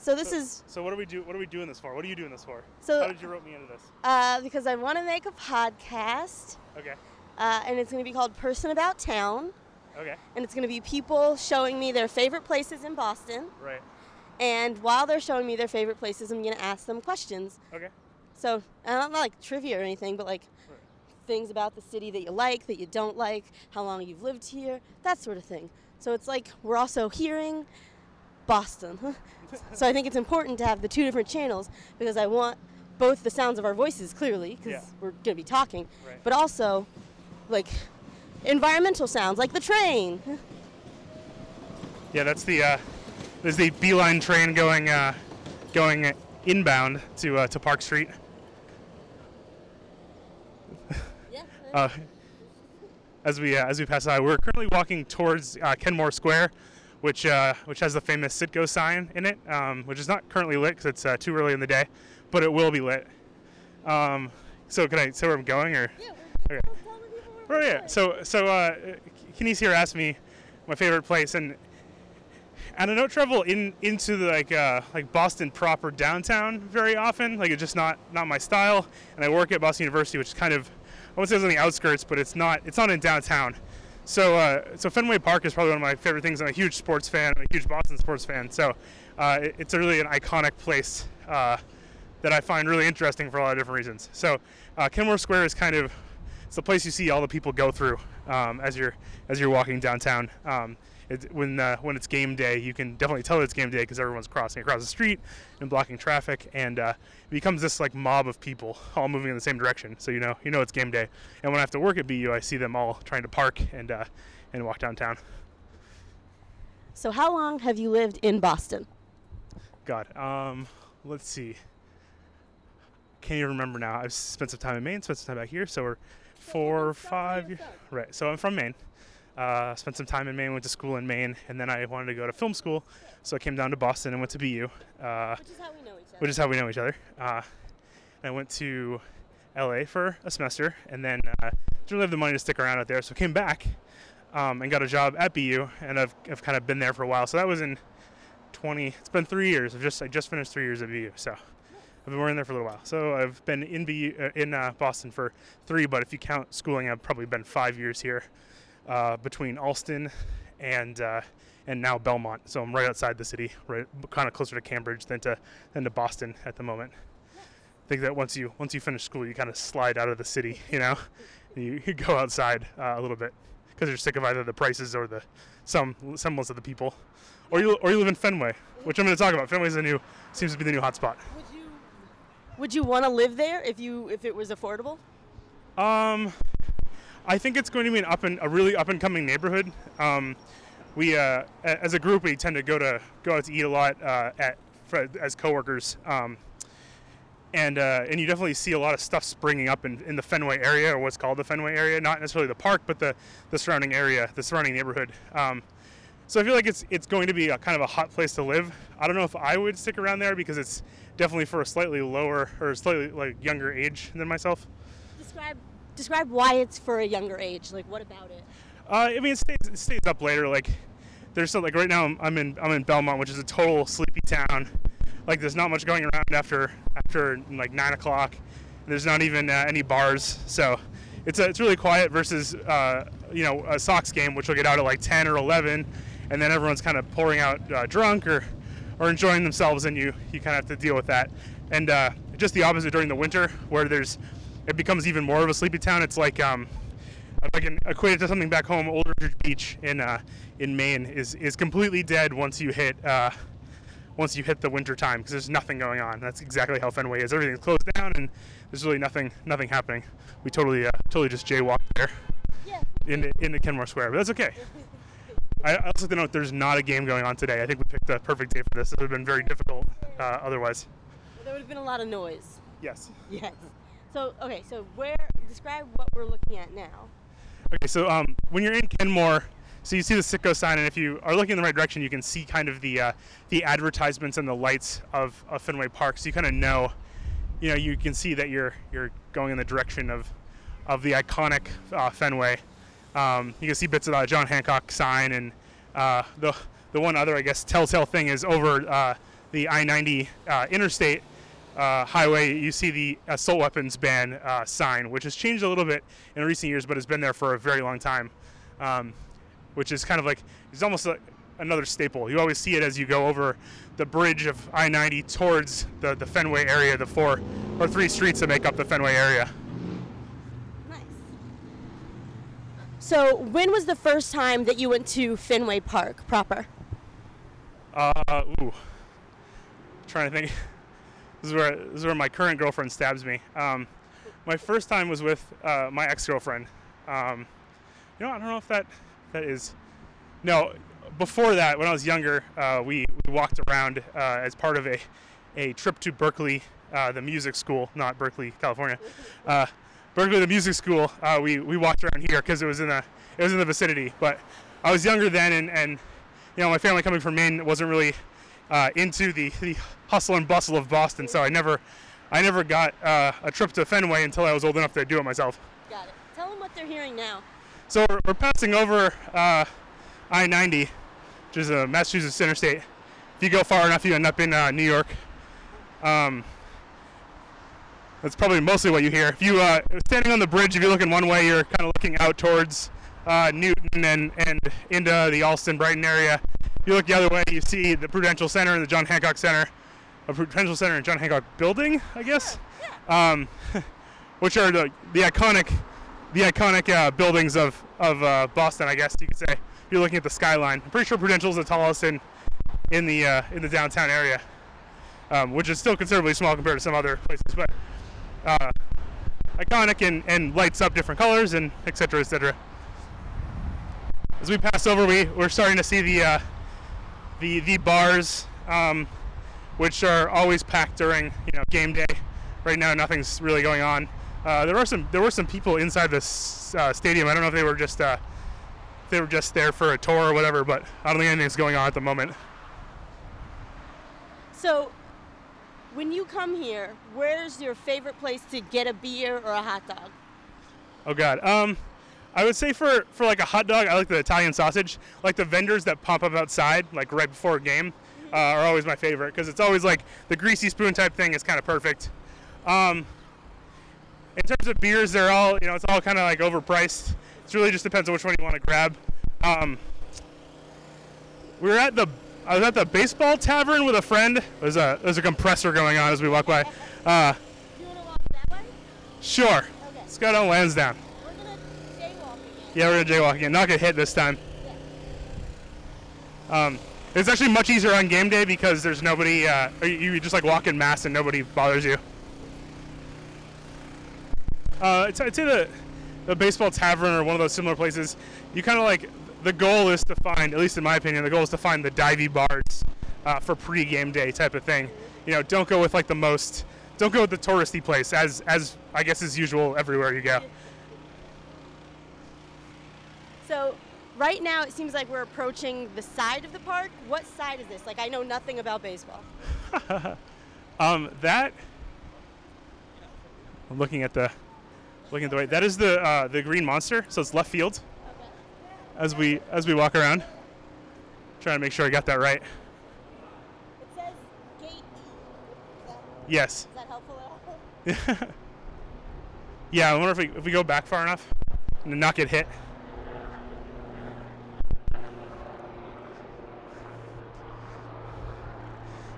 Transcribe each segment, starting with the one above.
So this is So what are we do? What are we doing this for? What are you doing this for? So- how did you rope me into this? uh, because I want to make a podcast, Okay. uh, and it's going to be called Person About Town, Okay. and it's going to be people showing me their favorite places in Boston. Right. And while they're showing me their favorite places, I'm going to ask them questions. Okay. So, I'm not like trivia or anything, but like Right. things about the city that you like, that you don't like, how long you've lived here, that sort of thing. So it's like we're also hearing Boston. so I think it's important to have the two different channels because I want both the sounds of our voices clearly because Yeah. we're going to be talking, Right. but also like environmental sounds like the train. Yeah, that's the uh, there's the B line train going uh, going inbound to uh, to Park Street. Uh, as we uh, as we pass by, we're currently walking towards uh, Kenmore Square, which uh, which has the famous Citgo sign in it, um, which is not currently lit because it's uh, too early in the day, but it will be lit. Um, so can I say where I'm going or? Okay. Oh yeah. So so uh, Kenise here asked me my favorite place, and and I don't travel in into the like uh, like Boston proper downtown very often. Like it's just not not my style. And I work at Boston University, which is kind of I won't say it's on the outskirts, but it's not it's not in downtown. So uh, so Fenway Park is probably one of my favorite things. I'm a huge sports fan. I'm a huge Boston sports fan. So uh, it- it's really an iconic place. Uh, that I find really interesting for a lot of different reasons. So, uh, Kenmore Square is kind of it's the place you see all the people go through um, as you're as you're walking downtown. Um, it, when uh, when it's game day, you can definitely tell it's game day because everyone's crossing across the street and blocking traffic, and uh, it becomes this like mob of people all moving in the same direction. So you know you know it's game day. And when I have to work at BU, I see them all trying to park and uh, and walk downtown. So how long have you lived in Boston? God, um, let's see. Can't even remember now. I've spent some time in Maine, spent some time back here, so we're four or five years. Right. So I'm from Maine. Uh, spent some time in Maine, went to school in Maine, and then I wanted to go to film school, so I came down to Boston and went to BU, uh, Which is how we know each other. which is how we know each other. Uh, I went to LA for a semester, and then uh, didn't really have the money to stick around out there, so came back um, and got a job at BU, and I've, I've kind of been there for a while. So that was in 20. It's been three years. I've just I just finished three years at BU, so I've been working there for a little while. So I've been in BU uh, in uh, Boston for three, but if you count schooling, I've probably been five years here uh, between Allston and uh, and now Belmont. So I'm right outside the city, right kind of closer to Cambridge than to than to Boston at the moment. I think that once you once you finish school, you kind of slide out of the city, you know, and you, you go outside uh, a little bit because you're sick of either the prices or the some semblance of the people, or you or you live in Fenway, which I'm going to talk about. Fenway's a new seems to be the new hotspot. Would you Would you want to live there if you if it was affordable? Um, I think it's going to be an up and a really up and coming neighborhood. Um, we uh, as a group we tend to go to go out to eat a lot uh, at for, as coworkers. Um, and uh, and you definitely see a lot of stuff springing up in, in the Fenway area or what's called the Fenway area, not necessarily the park, but the, the surrounding area, the surrounding neighborhood. Um, so I feel like it's it's going to be a kind of a hot place to live. I don't know if I would stick around there because it's definitely for a slightly lower or slightly like younger age than myself. Describe Describe why it's for a younger age. Like what about it? Uh, I mean, it stays, it stays up later. Like, there's some, like right now I'm, I'm in I'm in Belmont, which is a total sleepy town. Like, there's not much going around after after like nine o'clock. There's not even uh, any bars, so it's a, it's really quiet. Versus uh, you know a Sox game, which will get out at like 10 or 11, and then everyone's kind of pouring out uh, drunk or or enjoying themselves, and you you kind of have to deal with that. And uh, just the opposite during the winter, where there's it becomes even more of a sleepy town. It's like um, if I can equate it to something back home, Old Ridge Beach in uh, in Maine is is completely dead once you hit uh, once you hit the winter time because there's nothing going on. That's exactly how Fenway is. Everything's closed down and there's really nothing nothing happening. We totally uh, totally just jaywalked there Yeah. into into Kenmore Square, but that's okay. I also have to note there's not a game going on today. I think we picked the perfect day for this. It would have been very difficult uh, otherwise. There would have been a lot of noise. Yes. Yes. So okay, so where describe what we're looking at now. Okay, so um, when you're in Kenmore, so you see the Citgo sign, and if you are looking in the right direction, you can see kind of the uh, the advertisements and the lights of, of Fenway Park. So you kind of know, you know, you can see that you're you're going in the direction of of the iconic uh, Fenway. Um, you can see bits of the John Hancock sign, and uh, the the one other, I guess, telltale thing is over uh, the I-90 uh, interstate uh, highway, you see the assault weapons ban uh, sign, which has changed a little bit in recent years, but has been there for a very long time. Um, which is kind of like it's almost like another staple. You always see it as you go over the bridge of I-90 towards the, the Fenway area, the four or three streets that make up the Fenway area. Nice. So, when was the first time that you went to Fenway Park proper? Uh, ooh, trying to think. This is where this is where my current girlfriend stabs me. Um, my first time was with uh, my ex-girlfriend. Um, you know, I don't know if that that is. No, before that, when I was younger, uh, we, we walked around uh, as part of a, a trip to Berklee, uh, the music school, not Berkeley, California. Uh, Berklee, the music school. Uh, we, we walked around here because it was in the it was in the vicinity. But I was younger then, and, and you know my family coming from Maine wasn't really uh, into the, the hustle and bustle of Boston, so I never I never got a trip to Fenway until I was old enough to do it myself. Got it. Tell them what they're hearing now. So we're, we're passing over uh, I-90, which is a Massachusetts interstate. If you go far enough, you end up in uh, New York. Um, that's probably mostly what you hear. If you uh, standing on the bridge, if you're looking one way, you're kind of looking out towards uh, Newton and, and into the Allston Brighton area. If you look the other way, you see the Prudential Center and the John Hancock Center, a Prudential Center and John Hancock building, I guess, um, which are the, the iconic the iconic uh, buildings of of uh, Boston, I guess you could say. You're looking at the skyline. I'm pretty sure Prudential is the tallest in in the uh, in the downtown area, um, which is still considerably small compared to some other places, but uh, iconic and, and lights up different colors and et cetera, et cetera. As we pass over, we we're starting to see the uh, the the bars, um, which are always packed during you know game day. Right now, nothing's really going on. Uh, there were some there were some people inside this uh, stadium. I don't know if they were just uh, they were just there for a tour or whatever, but I don't think anything's going on at the moment. So, when you come here, where's your favorite place to get a beer or a hot dog? Oh God, um, I would say for for like a hot dog, I like the Italian sausage. Like the vendors that pop up outside, like right before a game, uh, are always my favorite because it's always like the greasy spoon type thing is kind of perfect. Um, in terms of beers, they're all you know it's all kind of like overpriced. It really just depends on which one you want to grab. Um, we were at the I was at the baseball tavern with a friend. There's a there's a compressor going on as we walk by. Uh, you want to walk that way? Sure. Okay. Let's go down Lansdowne. We're gonna jaywalk again. Yeah, we're gonna jaywalk again. Not gonna hit this time. Um, it's actually much easier on game day because there's nobody. Uh, you just like walk in mass and nobody bothers you. Uh, I'd, say the the baseball tavern or one of those similar places. You kind of like the goal is to find, at least in my opinion, the goal is to find the divey bars uh, for pre-game day type of thing. You know, don't go with like the most, don't go with the touristy place as as I guess is usual everywhere you go. So, right now it seems like we're approaching the side of the park. What side is this? Like, I know nothing about baseball. Um, that I'm looking at the looking at the way that is the uh, the green monster. So it's left field Okay. as we as we walk around. Trying to make sure I got that right. It says gate E. Yes. is that helpful at all? yeah. I wonder if we if we go back far enough and not get hit.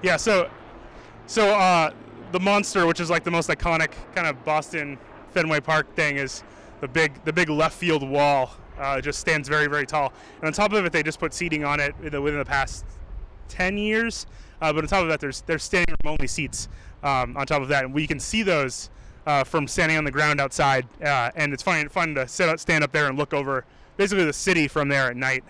Yeah. So so uh, the monster, which is like the most iconic kind of Boston Fenway Park thing, is the big the big left field wall. Uh, just stands very very tall, and on top of it, they just put seating on it within the past ten years. Uh, but on top of that, there's there's standing room only seats um, on top of that, and we can see those uh, from standing on the ground outside. Uh, and it's fun fun to sit up, stand up there and look over basically the city from there at night.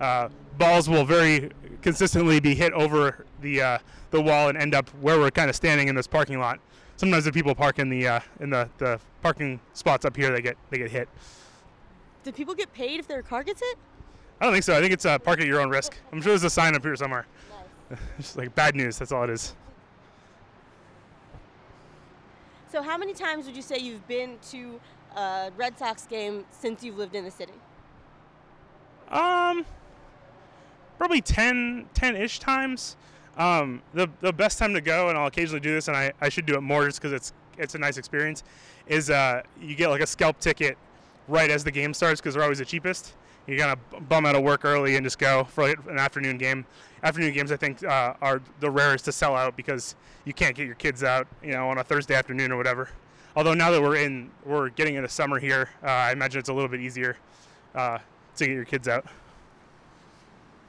Uh, balls will very consistently be hit over the uh, the wall and end up where we're kind of standing in this parking lot. Sometimes the people park in the uh, in the, the parking spots up here, they get they get hit. Do people get paid if their car gets hit? I don't think so. I think it's uh, park at your own risk. I'm sure there's a sign up here somewhere. Nice. It's just like bad news. That's all it is. So, how many times would you say you've been to a Red Sox game since you've lived in the city? Um, probably 10, 10-ish times. Um, the the best time to go, and I'll occasionally do this, and I, I should do it more just because it's it's a nice experience. Is uh, you get like a scalp ticket right as the game starts because they're always the cheapest. You gotta bum out of work early and just go for like an afternoon game. Afternoon games, I think, uh, are the rarest to sell out because you can't get your kids out, you know, on a Thursday afternoon or whatever. Although now that we're in, we're getting into summer here, uh, I imagine it's a little bit easier uh, to get your kids out.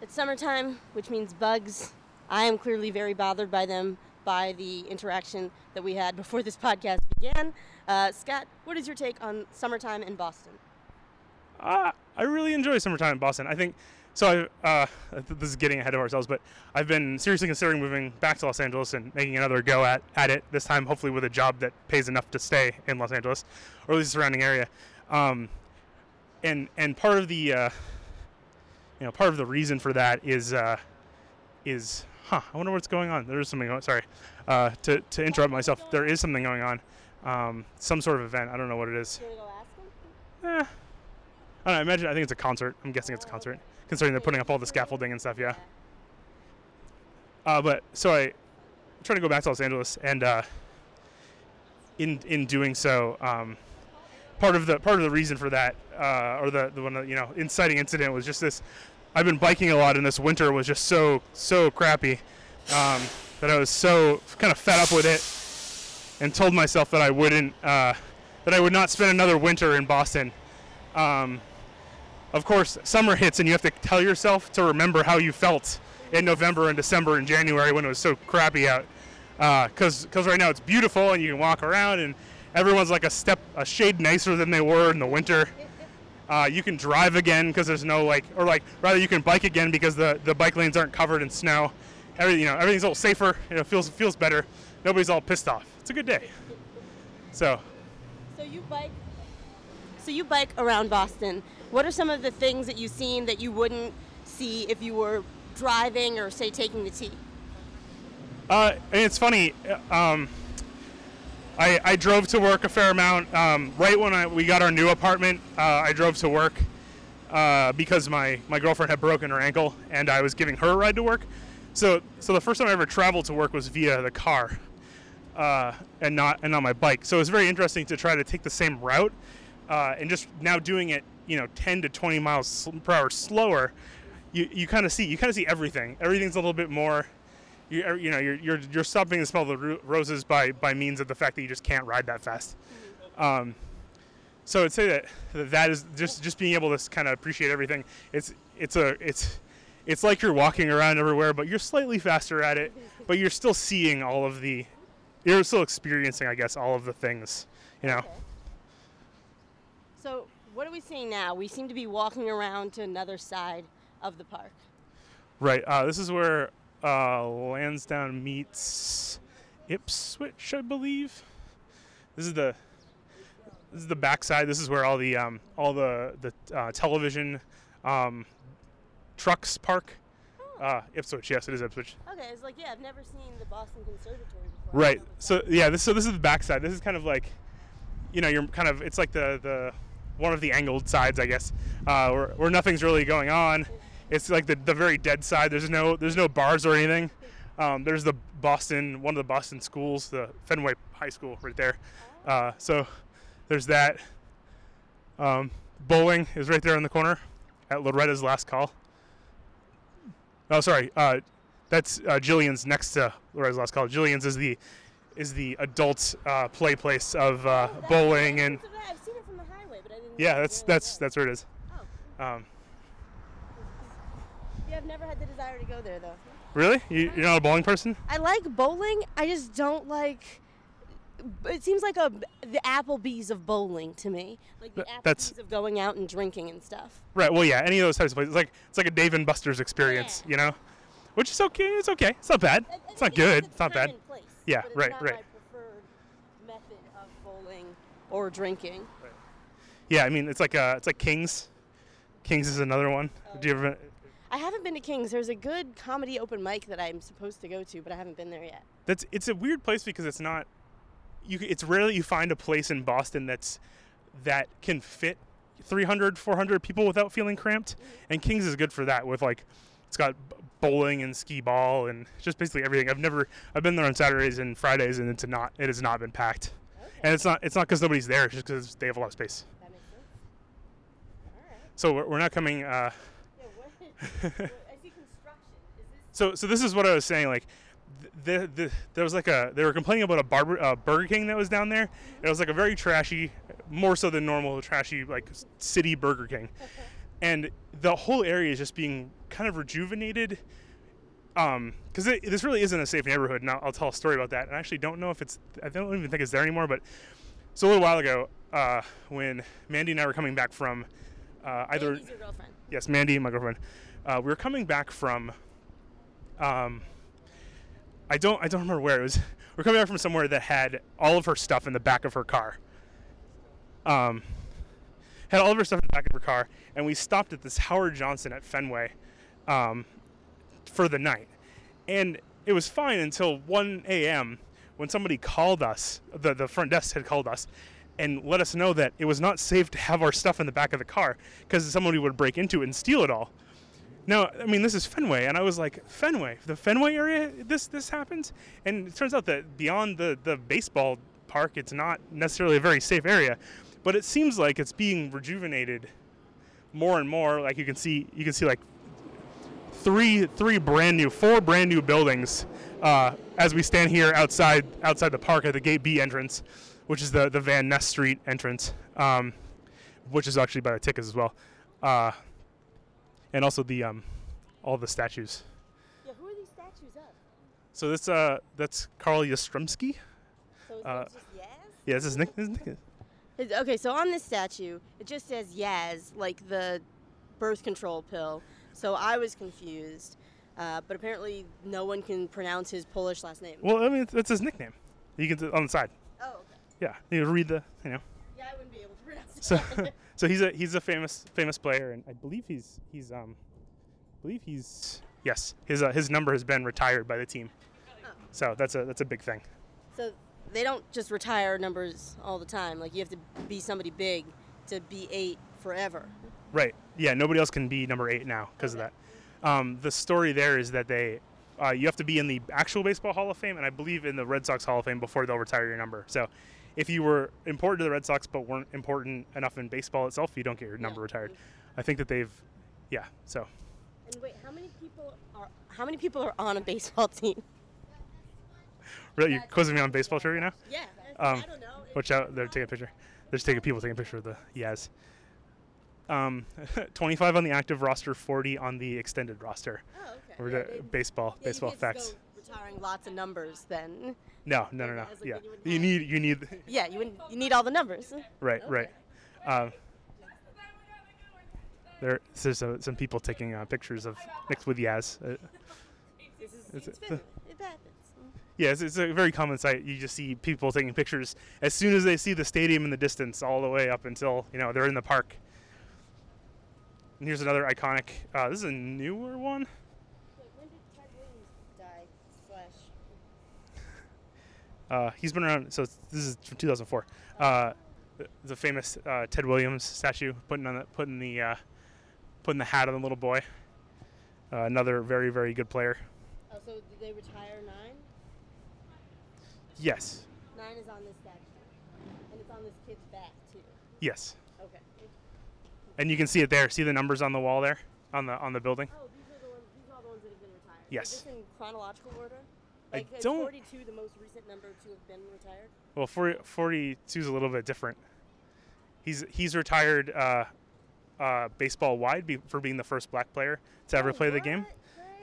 It's summertime, which means bugs. I am clearly very bothered by them by the interaction that we had before this podcast began. Uh, Scott, what is your take on summertime in Boston? Uh, I really enjoy summertime in Boston. I think so. I, uh, this is getting ahead of ourselves, but I've been seriously considering moving back to Los Angeles and making another go at, at it. This time, hopefully, with a job that pays enough to stay in Los Angeles, or at least the surrounding area. Um, and and part of the uh, you know part of the reason for that is uh, is huh. I wonder what's going on. There is something going. Sorry, uh, to to interrupt myself. There is something going on. Um, some sort of event. I don't know what it is. You want to go ask him? Eh. I don't know. I imagine. I think it's a concert. I'm guessing it's a concert, considering they're putting up all the scaffolding and stuff. Yeah. Uh, but so I try to go back to Los Angeles, and uh, in in doing so, um, part of the part of the reason for that, uh, or the the one that, you know inciting incident was just this. I've been biking a lot, and this winter was just so so crappy um, that I was so kind of fed up with it, and told myself that I wouldn't uh, that I would not spend another winter in Boston. Um, of course, summer hits, and you have to tell yourself to remember how you felt in November and December and January when it was so crappy out. Because because right now it's beautiful and you can walk around and everyone's like a step a shade nicer than they were in the winter. Uh, you can drive again because there's no like or like rather you can bike again because the, the bike lanes aren't covered in snow. Every, you know everything's a little safer. You know feels feels better. Nobody's all pissed off. It's a good day. So So you bike. So you bike around Boston. What are some of the things that you've seen that you wouldn't see if you were driving or say taking the T? Uh, and it's funny. uh, Um, I, I drove to work a fair amount. Um, right when I, we got our new apartment, uh, I drove to work uh, because my, my girlfriend had broken her ankle, and I was giving her a ride to work. So so the first time I ever traveled to work was via the car, uh, and not and not my bike. So it was very interesting to try to take the same route, uh, and just now doing it, you know, 10 to 20 miles per hour slower. You, you kind of see you kind of see everything. Everything's a little bit more you, er, you know you're, you're, you're stopping to smell of the roses by, by means of the fact that you just can't ride that fast. Um, so I'd say that that that is just just being able to kind of appreciate everything. It's it's a it's it's like you're walking around everywhere, but you're slightly faster at it. But you're still seeing all of the, you're still experiencing, I guess, all of the things. You know. So what are we seeing now? We seem to be walking around to another side of the park. Right. Uh, this is where uh, Lansdowne meets Ipswich, I believe. This is the this is the backside. This is where all the um, all the the uh, television um, trucks park. Uh, Ipswich, yes, it is Ipswich. Okay, it's like yeah, I've never seen the Boston Conservatory before. Right. So yeah, this so this is the backside. This is kind of like, you know, you're kind of it's like the the one of the angled sides, I guess, uh, where, where nothing's really going on. It's like the, the very dead side. There's no there's no bars or anything. Um, there's the Boston one of the Boston schools, the Fenway High School, right there. Uh, so there's that. Um, bowling is right there in the corner at Loretta's Last Call. Oh, sorry. Uh, that's uh, Jillian's next to Loretta's Last Call. Jillian's is the is the adult uh, play place of uh, Oh, bowling and I've seen it from the highway, but I didn't. yeah, know that's that's that's where it is. Oh. Um, Yeah, I've never had the desire to go there though. really, you, you're not a bowling person? I like bowling. I just don't like. It seems like a the Applebee's of bowling to me, like the Applebee's that's- of going out and drinking and stuff. Right. Well, yeah. Any of those types of places, it's like it's like a Dave and Buster's experience, you know, which is okay. It's okay. It's not bad. I- I It's not think good. It's not time bad. and place, Yeah, but it's right, not right. My preferred method of bowling or drinking. Yeah. I mean, it's like uh, it's like Kings. Kings is another one. Do you ever? I haven't been to King's. There's a good comedy open mic that I'm supposed to go to, but I haven't been there yet. That's it's a weird place because it's not. You it's rarely you find a place in Boston that's that can fit 300 400 people without feeling cramped and kings is good for that with like It's got bowling and skee ball and just basically everything. I've never I've been there on Saturdays and Fridays and it's not it has not been packed. And it's not it's not because nobody's there. It's just because they have a lot of space. That makes sense. All right. So we're, we're not coming. Uh, so so this is what I was saying. Like, the, the there was like a they were complaining about a barber uh, Burger King that was down there. It was like a very trashy, more so than normal trashy like city Burger King, and the whole area is just being kind of rejuvenated. Um, because this really isn't a safe neighborhood, and I'll, I'll tell a story about that. And I actually don't know if it's I don't even think it's there anymore. But so a little while ago, uh, when Mandy and I were coming back from uh, either Mandy's your girlfriend? yes, Mandy, my girlfriend. Uh, we were coming back from. Um, I don't. I don't remember where it was. We are coming back from somewhere that had all of her stuff in the back of her car. Um, had all of her stuff in the back of her car, and we stopped at this Howard Johnson at Fenway, um, for the night, and it was fine until 1 a.m. when somebody called us. The the front desk had called us, and let us know that it was not safe to have our stuff in the back of the car because somebody would break into it and steal it all. Now, I mean, this is Fenway, and I was like, Fenway, the Fenway area, this this happens, and it turns out that beyond the the baseball park, it's not necessarily a very safe area, but it seems like it's being rejuvenated more and more. Like you can see, you can see like three three brand new, four brand new buildings uh, as we stand here outside outside the park at the Gate B entrance, which is the the Van Ness Street entrance, um, which is actually by the tickets as well. Uh, and also the um, all the statues. Yeah, who are these statues of? So this uh that's Carl Yastrzemski. So is Uh, just Yaz? Yeah, this is Nick. This is Nick. Okay, so on this statue, it just says Yaz, like the birth control pill. So I was confused, uh, but apparently no one can pronounce his Polish last name. Well, I mean that's his nickname. You can on the side. Oh, okay. Yeah, you read the you know. Yeah, I wouldn't be able to pronounce it. So so he's a he's a famous famous player, and I believe he's he's um, I believe he's yes his uh, his number has been retired by the team. So that's a that's a big thing. so they don't just retire numbers all the time. Like you have to be somebody big to be eight forever. Right. Yeah. Nobody else can be number eight now because Okay. of that. Um, the story there is that they, uh, you have to be in the actual baseball Hall of Fame, and I believe in the Red Sox Hall of Fame before they'll retire your number. So, if you were important to the Red Sox but weren't important enough in baseball itself, you don't get your number Yeah. retired. I think that they've, yeah. So, And wait, how many people are how many people are on a baseball team? really, you're quizzing me on baseball trivia now. Yeah, Um, I don't know. Watch out! They're taking a picture. They're just taking people taking a picture of the Yaz. Um, 25 on the active roster, 40 on the extended roster. oh, okay. We're Yeah, baseball, yeah, baseball facts. Retiring lots of numbers then. No, no, no, no. Like, Yeah, you you need, you need. Yeah, you you need all the numbers. Right, Okay. right. Um, there, there's uh, some people taking uh, pictures of mixed with Yaz. Uh, This is It's it's a- Finland. It happens. yeah, it's, it's a very common sight. You just see people taking pictures as soon as they see the stadium in the distance, all the way up until you know they're in the park. And here's another iconic. Uh, this is a newer one. Wait, when did Ted Williams die? Slash. Uh, he's been around. So this is from 2004. Uh, the, the famous uh, Ted Williams statue, putting on the putting the uh, putting the hat on the little boy. Uh, another very very good player. Oh, so did they retire nine? Yes, Nine is on this statue, and it's on this kid's back too. yes, Okay. and you can see it there. See the numbers on the wall there, on the on the building. Oh, these are the ones. These are all the ones that have been retired. Yes. Is this in chronological order? I Like, is don't- 42 the most recent number to have been retired? Well, 40, 42 is a little bit different. He's he's retired uh, uh, baseball wide be, for being the first black player to ever Oh, play the game. what?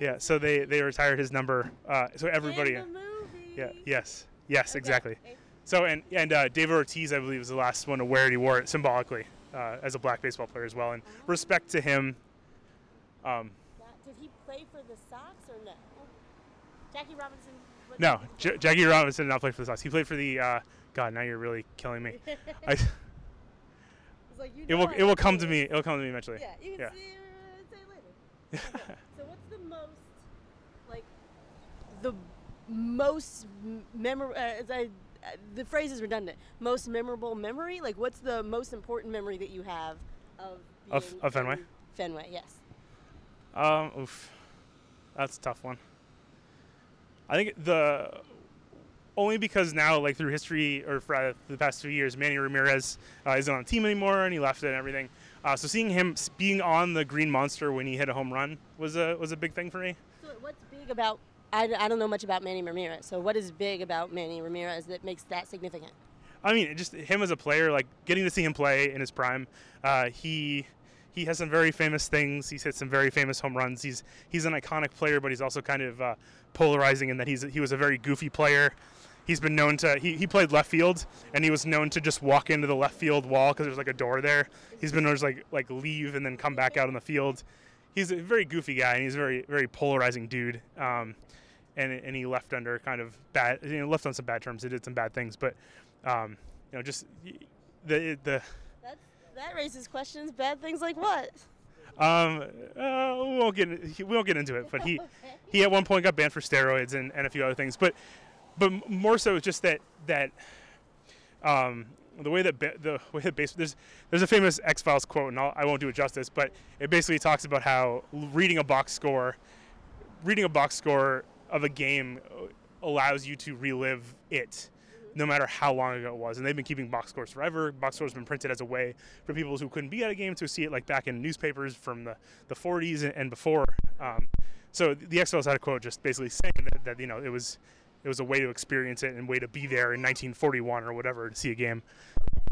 Yeah, so they they retired his number. Uh, so everybody. In the movie. Yeah. Yes. Yes. Okay. Exactly. So and and uh, David Ortiz, I believe, was the last one to wear it. He wore it symbolically uh, as a black baseball player as well, and respect to him. Um, did he play for the Sox or no? Jackie Robinson. what no, J- Jackie Robinson did not play for the Sox. He played for the. Uh, God, now you're really killing me. I, like, you it will it will know come to me. It'll come to me eventually. Yeah, you can Yeah. see, uh, say it later. Okay, so what's the most, like, the most memorable? Uh, I, uh, the phrase is redundant. Most memorable memory. Like, what's the most important memory that you have of Of- of Fenway? Fenway, yes. Um, oof. That's a tough one. I think the only because now, like through history or for uh, the past few years, Manny Ramirez uh, isn't on the team anymore, and he left it and everything. Uh, so seeing him being on the Green Monster when he hit a home run was a was a big thing for me. So what's big about? I, I don't know much about Manny Ramirez. So what is big about Manny Ramirez that makes that significant? I mean, just him as a player, like getting to see him play in his prime. Uh, he he has some very famous things. He's hit some very famous home runs. He's he's an iconic player, but he's also kind of uh, polarizing in that he's he was a very goofy player. He's been known to he, he played left field and he was known to just walk into the left field wall because there's like a door there. He's been known to like like leave and then come back out on the field. He's a very goofy guy and he's a very very polarizing dude. Um, and and he left under kind of bad you know left on some bad terms. He did some bad things, but um, you know just the the that raises questions. Bad things like what? um, uh, we won't get we won't get into it. But he he at one point got banned for steroids and, and a few other things. But but more so just that that um, the way that ba- the way that base there's there's a famous X Files quote and I'll, I won't do it justice, but it basically talks about how reading a box score, reading a box score of a game uh, allows you to relive it. No matter how long ago it was, and they've been keeping box scores forever. Box scores have been printed as a way for people who couldn't be at a game to see it, like back in newspapers from the, the 40s and, before. Um, so the X Files had a quote just basically saying that, that you know it was it was a way to experience it and way to be there in 1941 or whatever to see a game.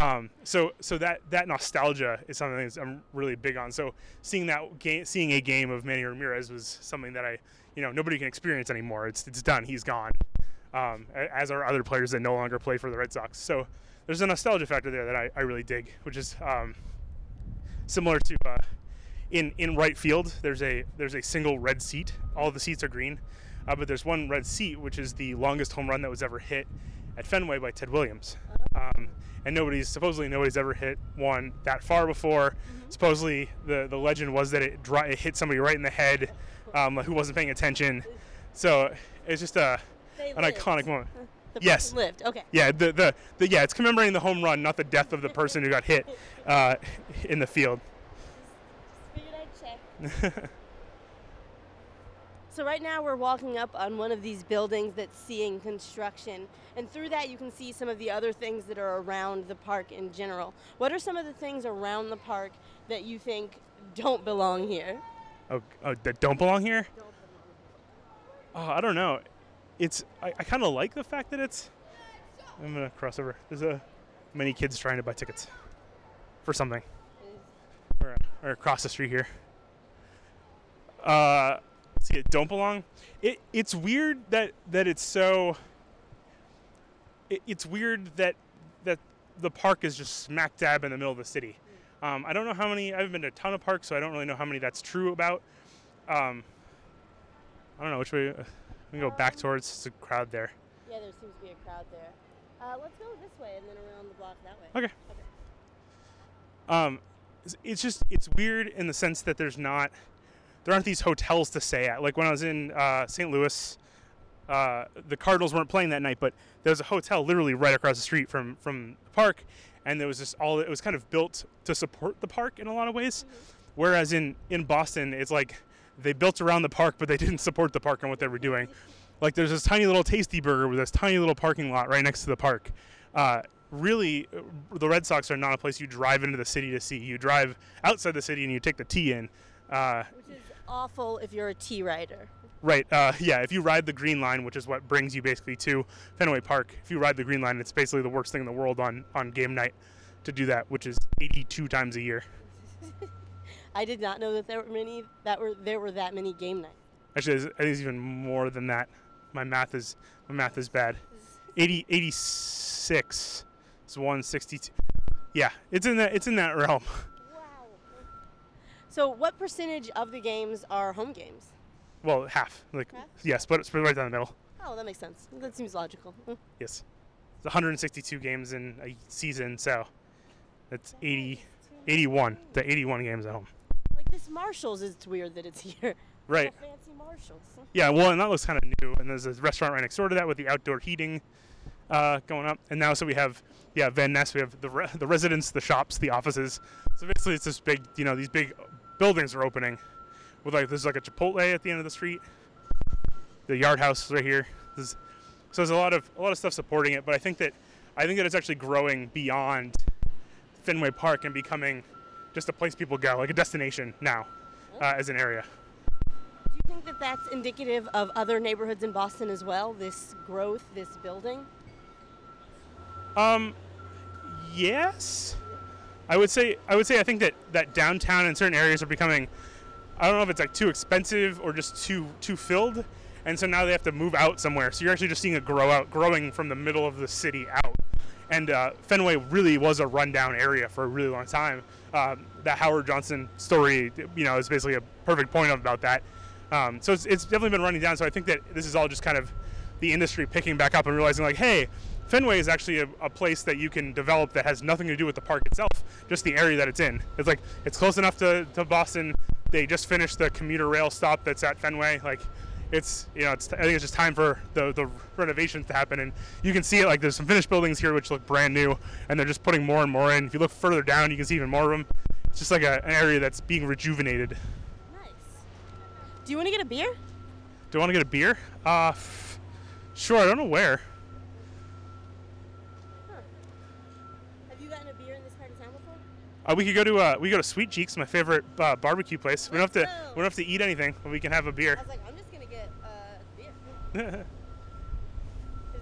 Um, so so that that nostalgia is something that I'm really big on. So seeing that game, seeing a game of Manny Ramirez was something that I you know nobody can experience anymore. It's it's done. He's gone. Um, as are other players that no longer play for the Red Sox. So there's a nostalgia factor there that I, I really dig, which is um, similar to uh, in in right field. There's a there's a single red seat. All the seats are green, uh, but there's one red seat, which is the longest home run that was ever hit at Fenway by Ted Williams. Um, and nobody's supposedly nobody's ever hit one that far before. Supposedly the the legend was that it, dri- it hit somebody right in the head um, who wasn't paying attention. So it's just a They an lived. iconic moment. The Yes. lived. Okay. Yeah, the, the, the yeah, it's commemorating the home run, not the death of the person who got hit uh, in the field. Figured I'd check. So right now we're walking up on one of these buildings that's seeing construction, and through that you can see some of the other things that are around the park in general. What are some of the things around the park that you think don't belong here? Oh, oh that don't belong here? Oh, I don't know. It's I, I kind of like the fact that it's. I'm gonna cross over. There's a many kids trying to buy tickets for something, or, or across the street here. Uh, see, it don't belong. It it's weird that that it's so. It, it's weird that that the park is just smack dab in the middle of the city. Um, I don't know how many. I haven't been to a ton of parks, so I don't really know how many that's true about. Um, I don't know which way. We can go back towards the crowd there. Yeah, there seems to be a crowd there. Uh, let's go this way and then around the block that way. Okay. Um, it's- just it's weird in the sense that there's not there aren't these hotels to stay at. Like when I was in uh, St. Louis, uh, the Cardinals weren't playing that night, but there was a hotel literally right across the street from from the park, and there was just all it was kind of built to support the park in a lot of ways. Whereas in in Boston, it's like they built around the park, but they didn't support the park and what they were doing. Like there's this tiny little Tasty Burger with this tiny little parking lot right next to the park. Uh, really, uh, the Red Sox are not a place you drive into the city to see. You drive outside the city and you take the T in. Uh, Which is awful if you're a T rider. right. Uh, yeah. If you ride the Green Line, which is what brings you basically to Fenway Park, if you ride the Green Line, it's basically the worst thing in the world on on game night to do that, which is 82 times a year. I did not know that there were many that were there were that many game nights. Actually, there's- I think it's even more than that. My math is my math is bad. 80, 86 is 162. Yeah, it's in that it's in that realm. Wow. So, what percentage of the games are home games? Well, half. Like Half? yeah, split split right down the middle. Oh, that makes sense. That seems logical. Hmm. Yes, it's 162 games in a season, so that's 80, 81. The 81 games at home. This Marshalls, is weird that it's here. Right. A fancy Marshalls. Yeah. Well, and that looks kind of new. And there's a restaurant right next door to that with the outdoor heating uh, going up. And now, so we have yeah Van Ness. We have the re- the residents, the shops, the offices. So basically, it's this big you know these big buildings are opening with like there's like a Chipotle at the end of the street. the Yard House right here. So there's a lot of a lot of stuff supporting it, but I think that I think that it's actually growing beyond Fenway Park and becoming just a place people go, like a destination now uh, as an area. Do you think that that's indicative of other neighborhoods in Boston as well? This growth, this building. Um, yes, I would say I would say I think that that downtown and certain areas are becoming. I don't know if it's like too expensive or just too too filled, and so now they have to move out somewhere. So you're actually just seeing it grow out, growing from the middle of the city out. And uh, Fenway really was a rundown area for a really long time. Um, that Howard Johnson story, you know, is basically a perfect point about that. Um, so it's, it's definitely been running down. So I think that this is all just kind of the industry picking back up and realizing, like, hey, Fenway is actually a, a, place that you can develop that has nothing to do with the park itself, just the area that it's in. It's like it's close enough to, to Boston. They just finished the commuter rail stop that's at Fenway. Like it's you know it's I think it's just time for the the renovations to happen, and you can see it like there's some finished buildings here which look brand new, and they're just putting more and more in. If you look further down, you can see even more of them. It's just like a, an area that's being rejuvenated. Nice. Do you want to get a beer? Do I want to get a beer? Uh, f- sure. I don't know where. Huh. Have you gotten a beer in this part of town before? Uh, we could go to uh, we go to Sweet Cheeks, my favorite uh, barbecue place. We don't have to we don't have to eat anything, but we can have a beer. I was like, I'm just gonna get a beer. If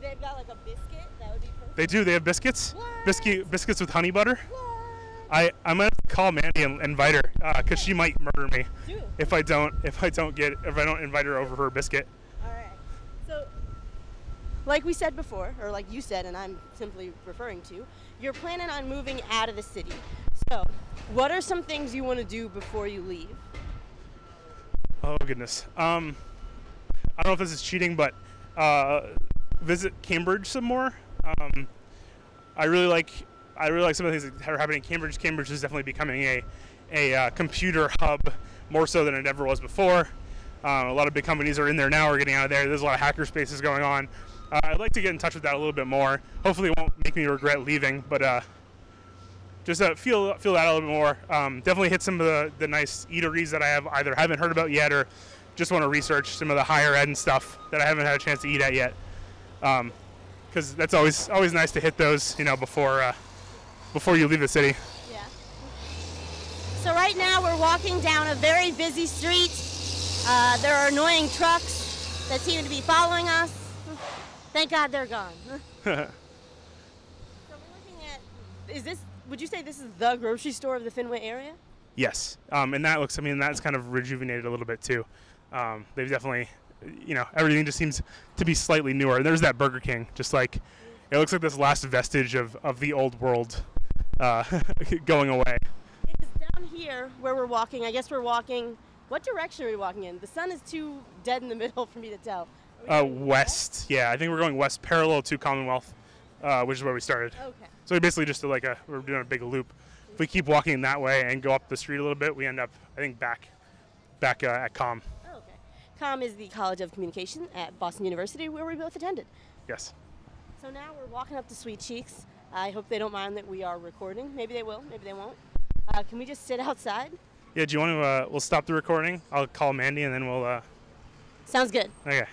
they've got like a biscuit, that would be perfect. They do. They have biscuits. What? Biscuit biscuits with honey butter. What? I I'm gonna call Mandy and invite her because she might murder me Do. if I don't if I don't get if I don't invite her over for a biscuit. All right. So, like we said before, or like you said, and I'm simply referring to, you're planning on moving out of the city. So, what are some things you want to do before you leave? Oh goodness. Um, I don't know if this is cheating, but uh, visit Cambridge some more. Um, I really like I really like some of the things that are happening in Cambridge. Cambridge is definitely becoming a a uh, computer hub more so than it ever was before. Um, a lot of big companies are in there now. Are getting out of there. There's a lot of hacker spaces going on. Uh, I'd like to get in touch with that a little bit more. Hopefully, it won't make me regret leaving, but uh, just uh, feel feel that a little bit more. Um, definitely hit some of the, the nice eateries that I have either haven't heard about yet or just want to research some of the higher end stuff that I haven't had a chance to eat at yet. Because that's always always nice to hit those, you know, before uh, before you leave the city. Yeah. So right now we're walking down a very busy street. Uh, there are annoying trucks that seem to be following us. Thank God they're gone. so we're looking at. Is this? Would you say this is the grocery store of the Fenway area? Yes, um, and that looks. I mean, that's kind of rejuvenated a little bit too. Um, they've definitely, you know, everything just seems to be slightly newer. There's that Burger King, just like it looks like this last vestige of, of the old world uh, going away. It is down here where we're walking. I guess we're walking. What direction are we walking in? The sun is too dead in the middle for me to tell. We Uh, west, yeah, I think we're going west, parallel to Commonwealth, uh, which is where we started. Okay. So we basically just did like a we're doing a big loop. If we keep walking that way and go up the street a little bit, we end up I think back back uh, at Com. Com is the College of Communication at Boston University, where we both attended. Yes. So now we're walking up to Sweet Cheeks. I hope they don't mind that we are recording. Maybe they will, maybe they won't. Uh, can we just sit outside? Yeah. Do you want to? Uh, we'll stop the recording. I'll call Mandy and then we'll. Uh, Sounds good. okay.